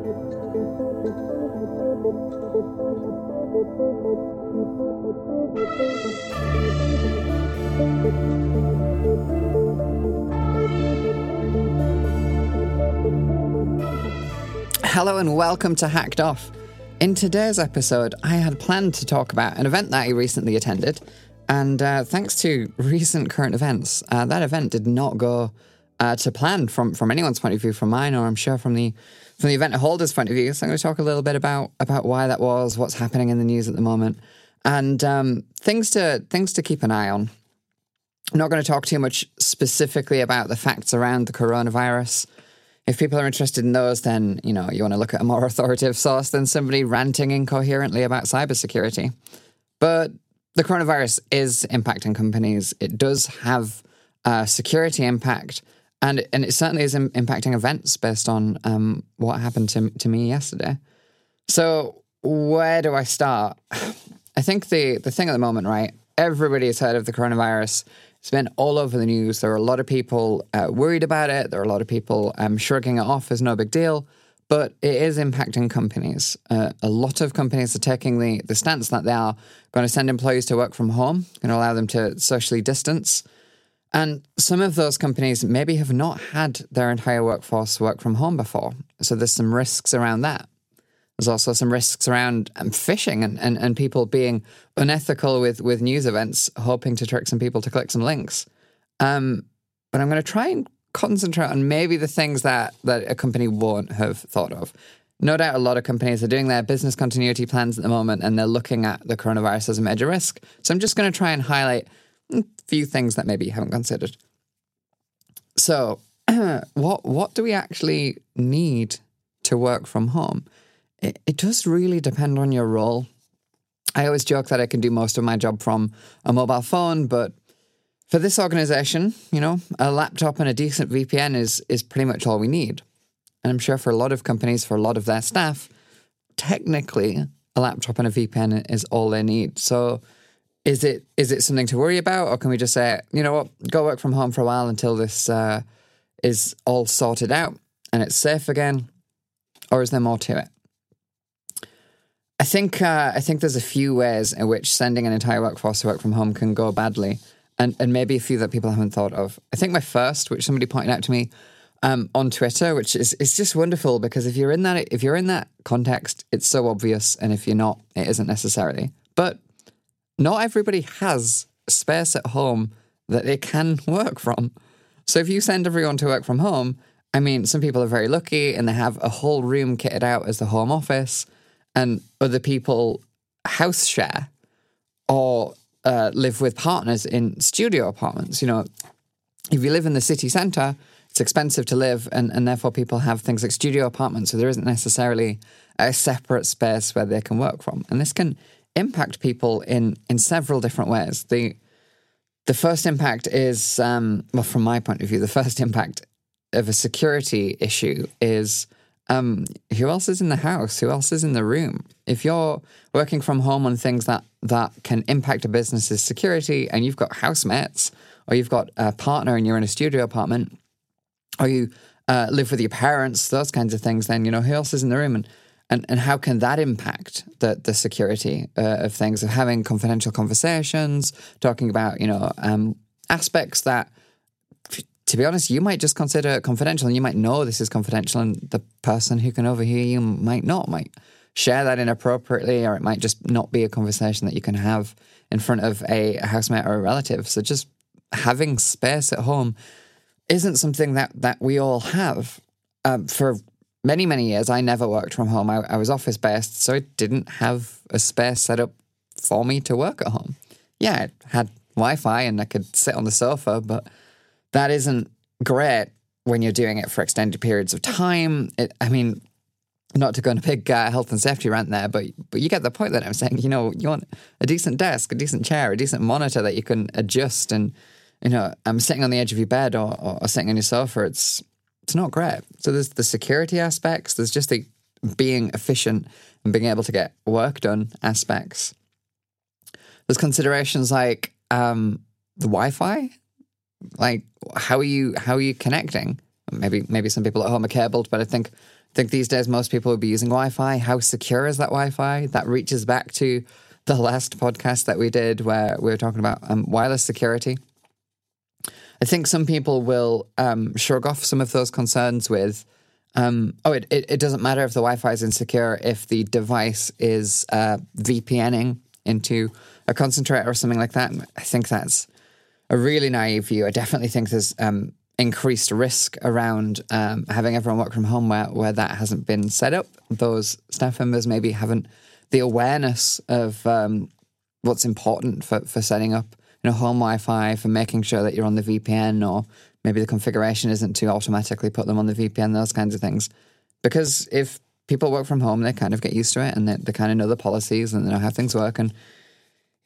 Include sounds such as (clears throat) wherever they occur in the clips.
Hello and welcome to Hacked Off. In today's episode, I had planned to talk about an event that I recently attended, and uh, thanks to recent current events, uh, that event did not go uh, to plan from from anyone's point of view, from mine, or I'm sure from the from the event holder's point of view. So I'm going to talk a little bit about about why that was, what's happening in the news at the moment, and um, things to things to keep an eye on. I'm not going to talk too much specifically about the facts around the coronavirus if people are interested in those, then you know you want to look at a more (laughs) authoritative source than somebody ranting incoherently about cybersecurity. But the coronavirus is impacting companies. It does have a security impact, and and it certainly is Im- impacting events based on um, what happened to to me yesterday. So where do I start? (sighs) I think the the thing at the moment, right? Everybody has heard of the coronavirus. It's been all over the news. There are a lot of people uh, worried about it. There are a lot of people um, shrugging it off as no big deal. But it is impacting companies. Uh, a lot of companies are taking the, the stance that they are going to send employees to work from home, going to allow them to socially distance. And some of those companies maybe have not had their entire workforce work from home before. So there's some risks around that. There's also some risks around um, phishing and, and, and people being unethical with, with news events, hoping to trick some people to click some links. Um, but I'm going to try and concentrate on maybe the things that, that a company won't have thought of. No doubt a lot of companies are doing their business continuity plans at the moment and they're looking at the coronavirus as a major risk. So I'm just going to try and highlight a few things that maybe you haven't considered. So, (clears throat) what what do we actually need to work from home? it, it does really depend on your role. I always joke that I can do most of my job from a mobile phone, but for this organization, you know, a laptop and a decent VPN is is pretty much all we need. And I'm sure for a lot of companies, for a lot of their staff, technically a laptop and a VPN is all they need. So is it is it something to worry about, or can we just say, you know what, go work from home for a while until this uh, is all sorted out and it's safe again, or is there more to it? I think uh, I think there's a few ways in which sending an entire workforce to work from home can go badly, and and maybe a few that people haven't thought of. I think my first, which somebody pointed out to me um, on Twitter, which is is just wonderful because if you're in that if you're in that context, it's so obvious, and if you're not, it isn't necessarily. But not everybody has space at home that they can (laughs) work from. So if you send everyone to work from home, I mean, some people are very lucky and they have a whole room kitted out as the home office and other people house share or uh, live with partners in studio apartments. You know, if you live in the city centre, it's expensive to live, and, and therefore people have things like studio apartments. So there isn't necessarily a separate space where they can work from, and this can impact people in in several different ways. the The first impact is, um, well, from my point of view, the first impact of a security issue is um, who else is in the house? Who else is in the room? If you're working from home on things that, that can impact a business's security and you've got housemates or you've got a partner and you're in a studio apartment or you uh, live with your parents, those kinds of things, then, you know, who else is in the room? And, and, and how can that impact the, the security uh, of things, of having confidential conversations, talking about, you know, um, aspects that to be honest, you might just consider confidential and you might know this is confidential and the person who can overhear you might not, might share that inappropriately, or it might just not be a conversation that you can have in front of a, a housemate or a relative. So just having space at home isn't something that, that we all have. Um, for many, many years, I never worked from home. I, I was office based, so I didn't have a space set up for me to work at home. Yeah, I had Wi Fi and I could sit on the sofa, but that isn't great when you're doing it for extended periods of time. It, I mean, not to go on a big uh, health and safety rant there, but but you get the point that I'm saying. You know, you want a decent desk, a decent chair, a decent monitor that you can adjust, and you know, I'm sitting on the edge of your bed or, or, or sitting on your sofa. It's it's not great. So there's the security aspects. There's just the being efficient and being able to get work done aspects. There's considerations like um, the Wi-Fi like how are you how are you connecting maybe maybe some people at home are cabled but i think I think these days most people would be using Wi Fi. How secure is that Wi Fi? That reaches back to the last podcast that we did where we were talking about um, wireless security. I think some people will um, shrug off some of those concerns with, um, oh, it, it, it, doesn't matter if the Wi Fi is insecure if the device is uh, VPNing into a concentrator or something like that. I think that's a really naive view. I definitely think there's um, increased risk around um, having everyone work from home where, where that hasn't been set up. Those staff members maybe haven't the awareness of um, what's important for, for setting up you know, home Wi-Fi for making sure that you're on the VPN, or maybe the configuration isn't to automatically put them on the VPN. Those kinds of things, because if people work from home, they kind of get used to it, and they, they kind of know the policies and they know how things work. And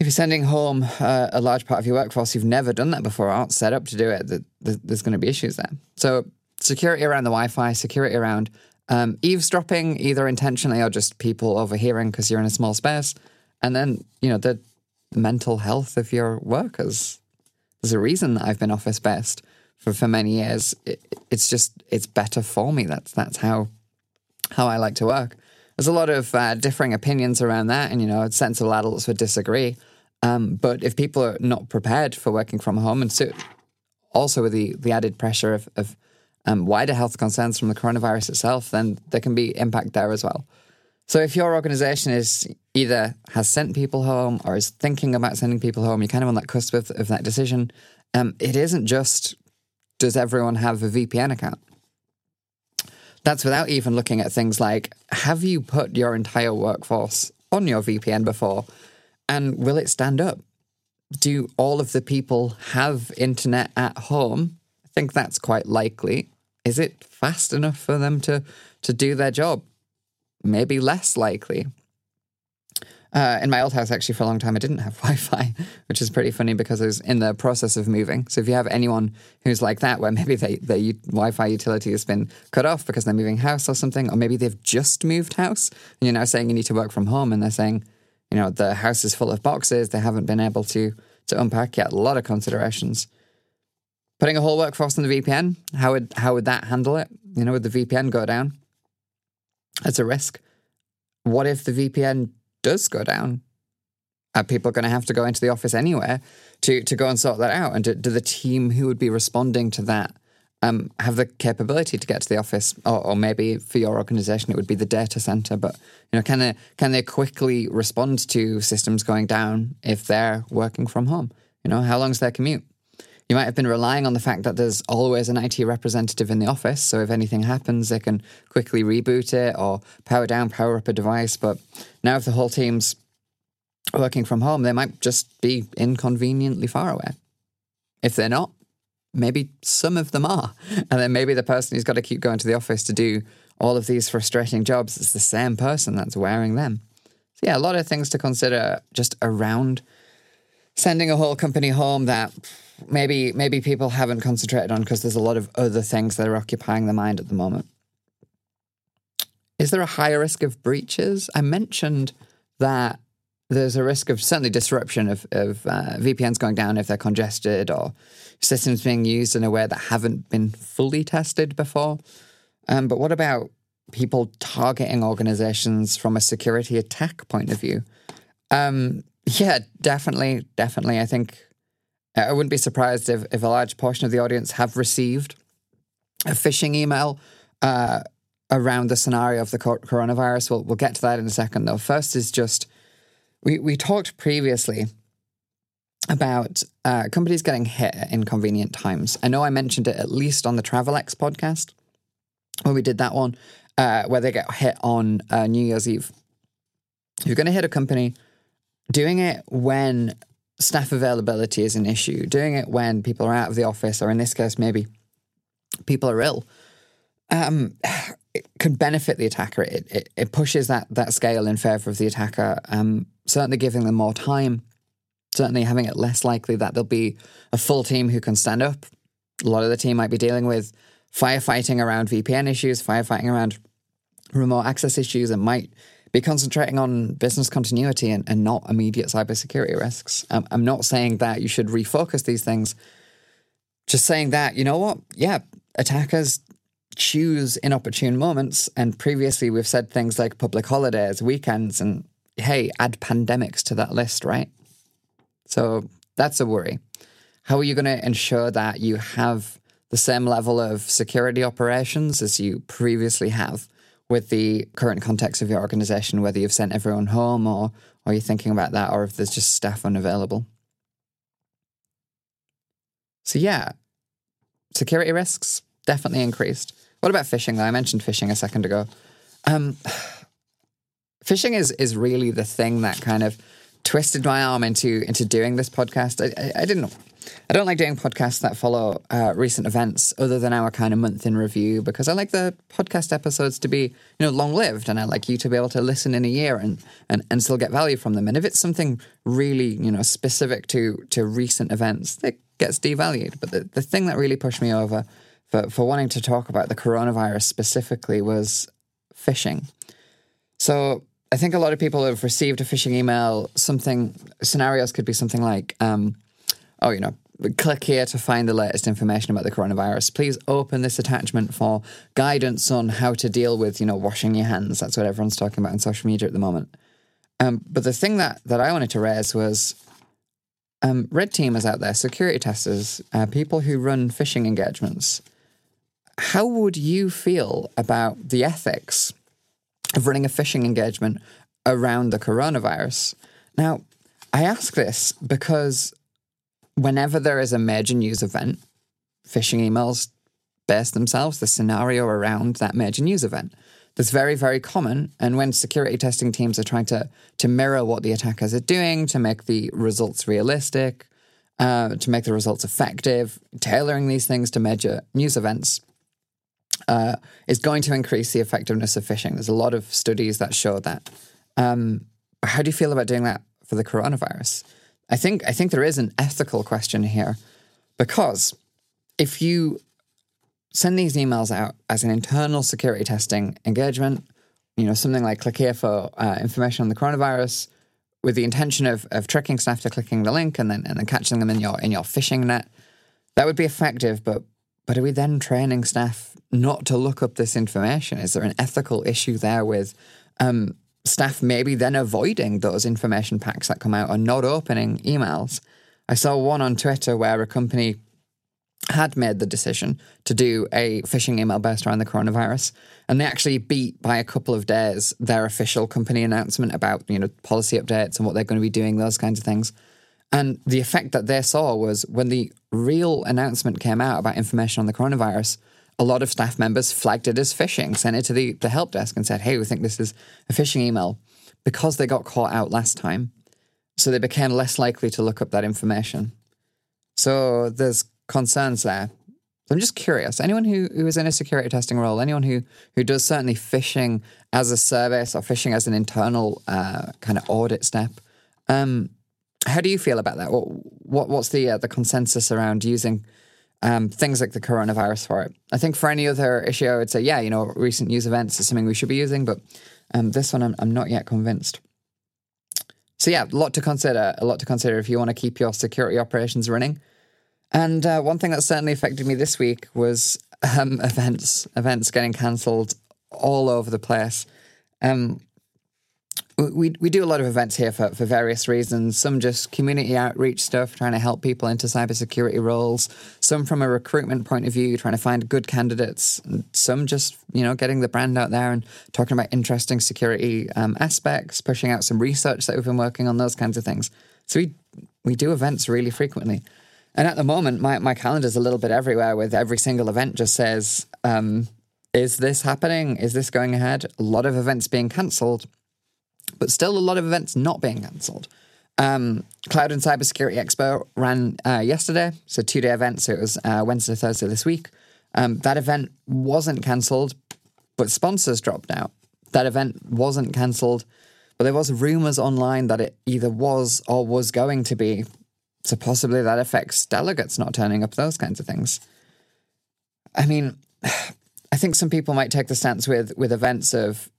if you're sending home uh, a large part of your workforce, you've never done that before, aren't set up to do it. There's going to be issues there. So security around the Wi-Fi, security around um, eavesdropping, either intentionally or just people overhearing because you're in a small space, and then you know the mental health of your workers. There's a reason that I've been office based for, for many years. It, it's just it's better for me. That's that's how how I like to work. There's a lot of uh, differing opinions around that, and you know, sensible adults would disagree. Um, but if people are not prepared for working from home, and so also with the the added pressure of, of um, wider health concerns from the coronavirus itself, then there can be impact there as well. So if your organization is either has sent people home or is thinking about sending people home, you're kind of on that cusp of, of that decision. Um, it isn't just does everyone have a VPN account? That's without even looking at things like have you put your entire workforce on your VPN before and will it stand up? Do all of the people have internet at home? I think that's quite likely. Is it fast enough for them to, to do their job? Maybe less likely. Uh, in my old house, actually, for a long time, I didn't have (laughs) Wi Fi, which is pretty funny because I was in the process of moving. So if you have anyone who's like that, where maybe they, their Wi Fi utility has been cut off because they're moving house or something, or maybe they've just moved house and you're now saying you need to work from home, and they're saying, you know, the house is full of boxes, they haven't been able to, to unpack yet. A lot of considerations. Putting a whole workforce on the VPN, how would, how would that handle it? You know, would the VPN go down? That's a risk. What if the VPN does go down? Are people going to have to go into the office anywhere to, to go and sort that out? And do, do the team who would be responding to that um, have the capability to get to the office? Or, or, maybe for your organization, it would be the data center. But you know, can they can they quickly respond to systems going down if they're working from home? You know, how long is their commute? You might have been relying on the fact that there's always an IT representative in the office. So if anything happens, they can quickly reboot it or power down, power up a device. But now, if the whole team's working from home, they might just be inconveniently far away. If they're not, maybe some of them are. (laughs) And then maybe the person who's got to keep going to the office to do all of these frustrating jobs is the same person that's wearing them. So, yeah, a lot of things to consider just around sending a whole company home that maybe maybe people haven't concentrated on because there's a lot of other things that are occupying the mind at the moment. Is there a higher risk of breaches? I mentioned that there's a risk of certainly disruption of, of uh, VPNs going down if they're congested or systems being used in a way that haven't been fully tested before. Um, but what about people targeting organizations from a security attack point of view? Um, yeah, definitely, definitely. I think I wouldn't be surprised if, if a large portion of the audience have received a phishing email uh, around the scenario of the coronavirus. We'll, we'll get to that in a second, though. First is just we, we talked previously about uh, companies getting hit at inconvenient times. I know I mentioned it at least on the Travelex podcast when we did that one, uh, where they get hit on uh, New Year's Eve. You're going to hit a company doing it when staff availability is an issue, doing it when people are out of the office, or in this case, maybe people are ill, um, it can benefit the attacker. It, it, it, pushes that, that scale in favor of the attacker, um, certainly giving them more time, certainly having it less likely that there'll be a full team who can stand up. A lot of the team might be dealing with firefighting around VPN issues, firefighting around remote access issues, and might be concentrating on business continuity and, and not immediate cybersecurity risks. Um, I'm not saying that you should refocus these things. Just saying that, you know what? Yeah, attackers choose inopportune moments. And previously, we've said things like public holidays, weekends, and hey, add pandemics to that list, right? So that's a worry. How are you going to ensure that you have the same level of security operations as you previously have with the current context of your organization, whether you've sent everyone home or, or you're thinking about that, or if there's just staff unavailable? So, yeah, security risks definitely increased. What about phishing, though? I mentioned phishing a second ago. Um, (sighs) phishing is, is really the thing that kind of twisted my arm into into doing this podcast. I, I, I didn't. I don't like doing podcasts that follow uh, recent events, other than our kind of month in review, because I like the podcast episodes to be you know long lived, and I like you to be able to listen in a year and, and and still get value from them. And if it's something really you know specific to to recent events, it gets devalued. But the, the thing that really pushed me over for for wanting to talk about the coronavirus specifically was phishing. So I think a lot of people have received a phishing email. Something scenarios could be something like, um, oh, you know, click here to find the latest information about the coronavirus. Please open this attachment for guidance on how to deal with, you know, washing your hands. That's what everyone's talking about on social media at the moment. Um, but the thing that that I wanted to raise was um, red teamers out there, security testers, uh, people who run phishing engagements. How would you feel about the ethics of running a phishing engagement around the coronavirus. Now, I ask this because whenever there is a major news event, phishing emails base themselves the scenario around that major news event. That's very, very common. And when security testing teams are trying to, to mirror what the attackers are doing to make the results realistic, uh, to make the results effective, tailoring these things to major news events, uh, is going to increase the effectiveness of phishing. There's a lot of studies that show that. Um, how do you feel about doing that for the coronavirus? I think I think there is an ethical question here because if you send these emails out as an internal security testing engagement, you know something like click here for uh, information on the coronavirus, with the intention of, of tricking staff to clicking the link and then and then catching them in your in your phishing net, that would be effective. But but are we then training staff not to look up this information? Is there an ethical issue there with um, staff maybe then avoiding those information packs that come out or not opening emails? I saw one on Twitter where a company had made the decision to do a phishing email based around the coronavirus, and they actually beat by a couple of days their official company announcement about you know policy updates and what they're going to be doing, those kinds of things. And the effect that they saw was when the real announcement came out about information on the coronavirus, a lot of staff members flagged it as phishing, sent it to the, the help desk and said, hey, we think this is a phishing email because they got caught out last time. So they became less likely to look up that information. So there's concerns there. I'm just curious. Anyone who, who is in a security testing role, anyone who, who does certainly phishing as a service or phishing as an internal uh, kind of audit step, um, how do you feel about that? What, what what's the uh, the consensus around using um, things like the coronavirus for it? I think for any other issue, I would say, yeah, you know, recent news events is something we should be using, but um, this one, I'm, I'm not yet convinced. So yeah, a lot to consider. A lot to consider if you want to keep your security operations running. And uh, one thing that certainly affected me this week was um, (laughs) events. Events getting cancelled all over the place. Um, we we do a lot of events here for, for various reasons. Some just community outreach stuff, trying to help people into cybersecurity roles. Some from a recruitment point of view, trying to find good candidates. Some just you know getting the brand out there and talking about interesting security um, aspects, pushing out some research that we've been working on, those kinds of things. So we we do events really frequently. And at the moment, my, my calendar's a little bit everywhere with every single event just says, um, is this happening? Is this going ahead? A lot of events being cancelled but still a lot of events not being cancelled. Um, Cloud and Cybersecurity Expo ran uh, yesterday, so two day event. So it was uh, Wednesday, Thursday this week. Um, that event wasn't cancelled, but sponsors dropped out. That event wasn't cancelled, but there was rumours online that it either was or was going to be. So possibly that affects delegates not turning up, those kinds of things. I mean, think some people might take the stance with with events of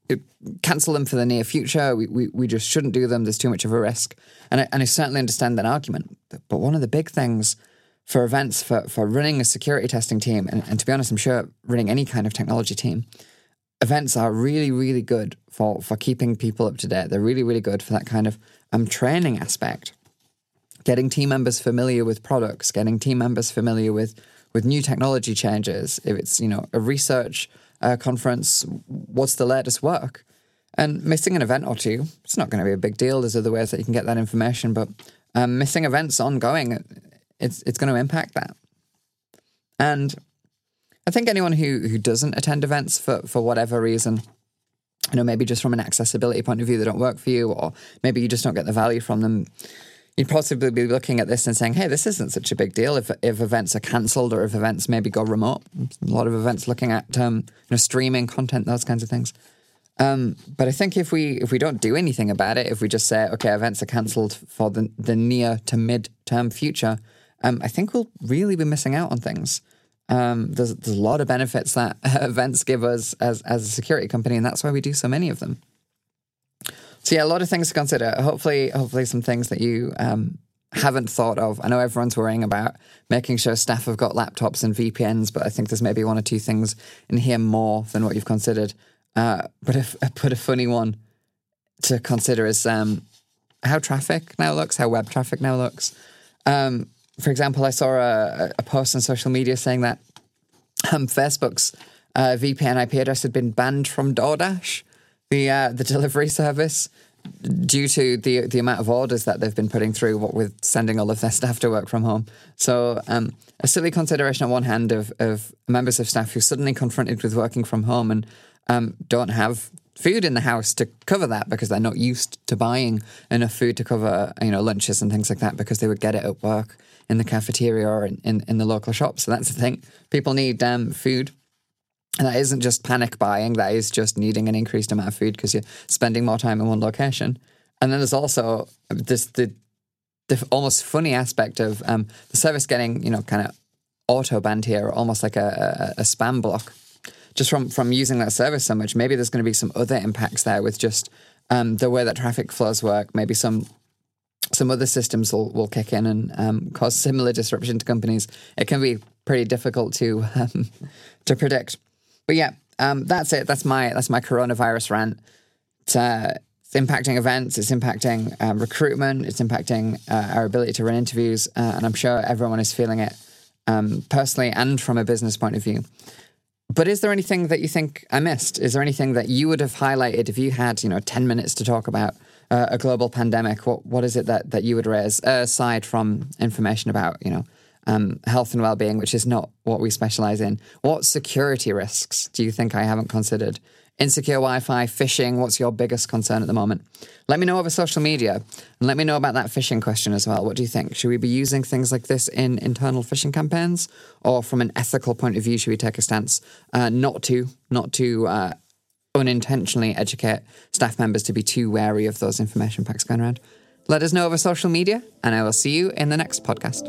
cancel them for the near future. We, we, we just shouldn't do them. There's too much of a risk. And I, and I certainly understand that argument. But one of the big things for events, for, for running a security testing team, and, and to be honest, I'm sure running any kind of technology team, events are really, really good for, for keeping people up to date. They're really, really good for that kind of um, training aspect. Getting team members familiar with products, getting team members familiar with with new technology changes. If it's you know a research uh, conference, what's the latest work? And missing an event or two, it's not going to be a big deal. There's other ways that you can get that information, but um, missing events ongoing, it's it's going to impact that. And I think anyone who who doesn't attend events for for whatever reason, you know, maybe just from an accessibility point of view, they don't work for you, or maybe you just don't get the value from them. You'd possibly be looking at this and saying, "Hey, this isn't such a big deal if if events are cancelled or if events maybe go remote." A lot of events looking at um, you know streaming content, those kinds of things. Um, but I think if we if we don't do anything about it, if we just say, "Okay, events are cancelled for the the near to mid term future," um, I think we'll really be missing out on things. Um, there's, there's a lot of benefits that (laughs) events give us as, as a security company, and that's why we do so many of them. So yeah, a lot of things to consider. Hopefully, hopefully some things that you um, haven't thought of. I know everyone's worrying about making sure staff have got laptops and VPNs, but I think there's maybe one or two things in here more than what you've considered. Uh, but I put (laughs) a funny one to consider is um, how traffic now looks, how web traffic now looks. Um, for example, I saw a, a post on social media saying that um, Facebook's uh, VPN IP address had been banned from DoorDash, the uh, the delivery service, due to the the amount of orders that they've been putting through. What with sending all of their (laughs) staff to work from home, so um, a silly consideration on one hand of of members of staff who suddenly confronted with working from home and um, don't have food in the house to cover that because they're not used to buying enough food to cover you know lunches and things like that because they would get it at work in the cafeteria or in, in, in the local shop. So that's the thing. People need um, food. And that isn't just panic buying, that is just needing an increased amount of food because you're spending more time in one location. And then there's also this the, the almost funny aspect of um, the service getting, you know, kind of auto banned here, almost like a, a, a spam block. Just from from using that service so much, maybe there's going to be some other impacts there with just um, the way that traffic flows work. Maybe some some other systems will, will kick in and um, cause similar disruption to companies. It can be pretty difficult to (laughs) um, to predict. But yeah, um, that's it. That's my that's my coronavirus rant. It's, uh, it's impacting events. It's impacting um, recruitment. It's impacting uh, our ability to run interviews, uh, and I'm sure everyone is feeling it um, personally and from a business point of view. But is there anything that you think I missed? Is there anything that you would have highlighted if you had, you know, 10 minutes to talk about uh, a global pandemic, what what is it that, that you would raise uh, aside from information about you know um, health and well being, which is not what we specialize in? What security risks do you think I haven't considered? Insecure Wi-Fi, phishing. What's your biggest concern at the moment? Let me know over social media, and let me know about that phishing question as well. What do you think? Should we be using things like this in internal phishing campaigns, or from an ethical point of view, should we take a stance uh, not to, not to uh, unintentionally educate staff members to be too wary of those information packs going around. Let us know over social media, and I will see you in the next podcast.